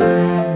Música